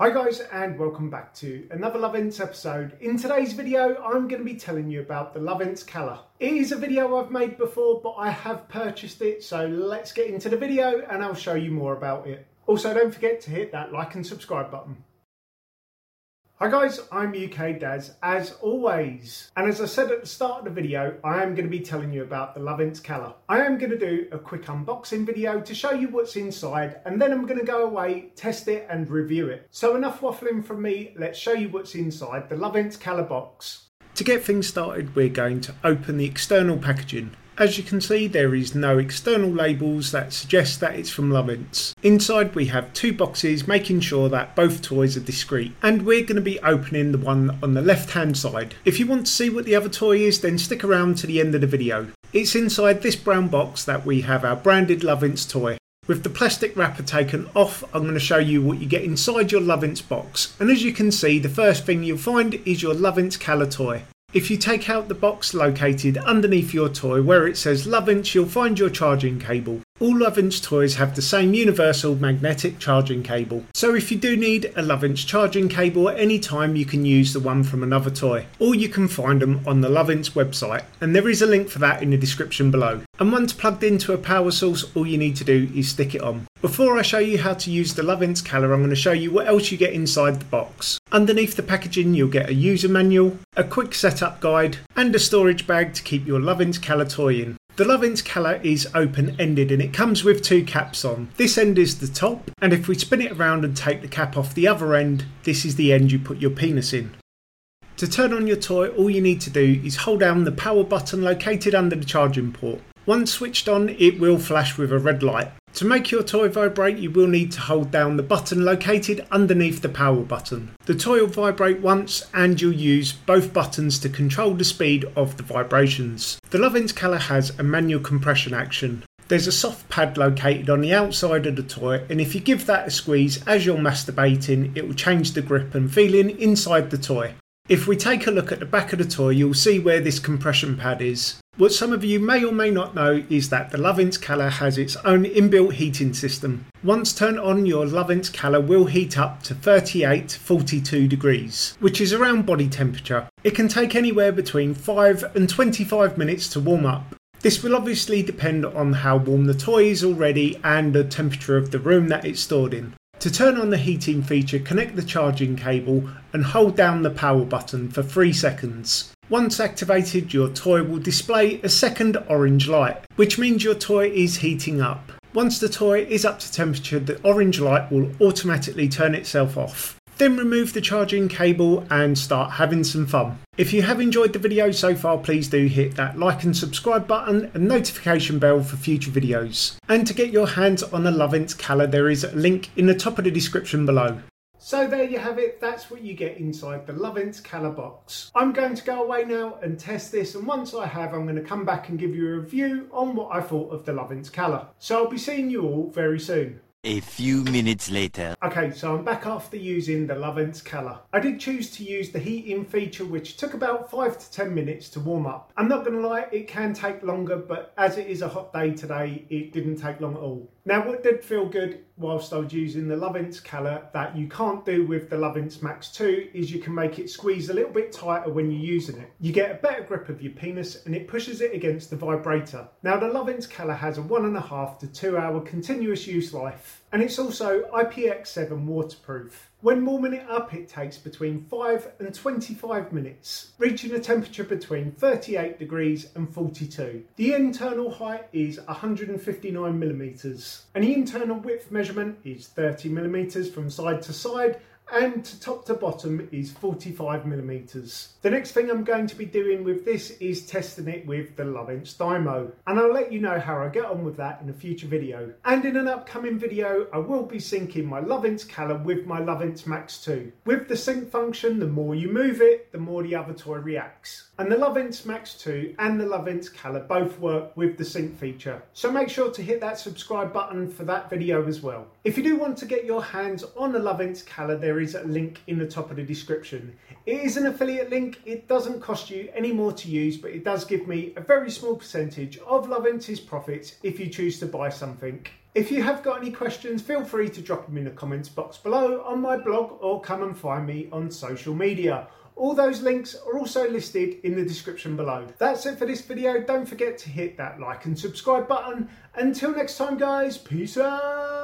Hi guys and welcome back to another Lovense episode. In today's video I'm going to be telling you about the Lovense Calor. It is a video I've made before but I have purchased it so let's get into the video and I'll show you more about it. Also don't forget to hit that like and subscribe button. Hi guys, I'm UK Daz as always. And as I said at the start of the video, I am going to be telling you about the Lovense Calor. I am going to do a quick unboxing video to show you what's inside and then I'm going to go away, test it and review it. So enough waffling from me, let's show you what's inside the Lovense Calor box. To get things started, we're going to open the external packaging. As you can see, there is no external labels that suggest that it's from Lovense. Inside we have two boxes making sure that both toys are discreet. And we're going to be opening the one on the left hand side. If you want to see what the other toy is, then stick around to the end of the video. It's inside this brown box that we have our branded Lovense toy. With the plastic wrapper taken off, I'm going to show you what you get inside your Lovense box. And as you can see, the first thing you'll find is your Lovense Calor toy. If you take out the box located underneath your toy where it says Lovense, you'll find your charging cable. All Lovense toys have the same universal magnetic charging cable. So if you do need a Lovense charging cable at any time, you can use the one from another toy. Or you can find them on the Lovense website, and there is a link for that in the description below. And once plugged into a power source, all you need to do is stick it on. Before I show you how to use the Lovense Calor, I'm going to show you what else you get inside the box. Underneath the packaging, you'll get a user manual, a quick setup guide, and a storage bag to keep your Lovense Calor toy in. The Lovense Calor is open ended and it comes with two caps on. This end is the top, and if we spin it around and take the cap off the other end, this is the end you put your penis in. To turn on your toy, all you need to do is hold down the power button located under the charging port. Once switched on, it will flash with a red light. To make your toy vibrate, you will need to hold down the button located underneath the power button. The toy will vibrate once and you'll use both buttons to control the speed of the vibrations. The Lovense Calor has a manual compression action. There's a soft pad located on the outside of the toy, and if you give that a squeeze as you're masturbating, it will change the grip and feeling inside the toy. If we take a look at the back of the toy, you'll see where this compression pad is. What some of you may or may not know is that the Lovense Calor has its own inbuilt heating system. Once turned on, your Lovense Calor will heat up to 38 42 degrees, which is around body temperature. It can take anywhere between 5 and 25 minutes to warm up. This will obviously depend on how warm the toy is already and the temperature of the room that it's stored in. To turn on the heating feature, connect the charging cable and hold down the power button for 3 seconds. Once activated, your toy will display a second orange light, which means your toy is heating up. Once the toy is up to temperature, the orange light will automatically turn itself off. Then remove the charging cable and start having some fun. If you have enjoyed the video so far, please do hit that like and subscribe button and notification bell for future videos. And to get your hands on the Lovense Calor, there is a link in the top of the description below. So there you have it, that's what you get inside the Lovense Calor box. I'm going to go away now and test this and once I have I'm going to come back and give you a review on what I thought of the Lovense Calor. So I'll be seeing you all very soon. A few minutes later. Okay, so I'm back after using the Lovense Calor. I did choose to use the heating feature which took about 5 to 10 minutes to warm up. I'm not going to lie, it can take longer but as it is a hot day today it didn't take long at all. Now what did feel good whilst I was using the Lovense Calor that you can't do with the Lovense Max 2 is you can make it squeeze a little bit tighter when you're using it. You get a better grip of your penis and it pushes it against the vibrator. Now the Lovense Calor has a one and a half to two hour continuous use life and it's also IPX7 waterproof. When warming it up, it takes between 5 and 25 minutes, reaching a temperature between 38 degrees and 42. The internal height is 159 millimeters, and the internal width measurement is 30 millimeters from side to side and to top to bottom is 45 millimeters. The next thing I'm going to be doing with this is testing it with the Lovense Diamo and I'll let you know how I get on with that in a future video. And in an upcoming video I will be syncing my Lovense Calor with my Lovense Max 2. With the sync function the more you move it the more the other toy reacts. And the Lovense Max 2 and the Lovense Calor both work with the sync feature. So make sure to hit that subscribe button for that video as well. If you do want to get your hands on the Lovense Calor there there is a link in the top of the description. It is an affiliate link, it doesn't cost you any more to use, but it does give me a very small percentage of Lovense's profits if you choose to buy something. If you have got any questions, feel free to drop them in the comments box below on my blog or come and find me on social media. All those links are also listed in the description below. That's it for this video. Don't forget to hit that like and subscribe button. Until next time guys, peace out.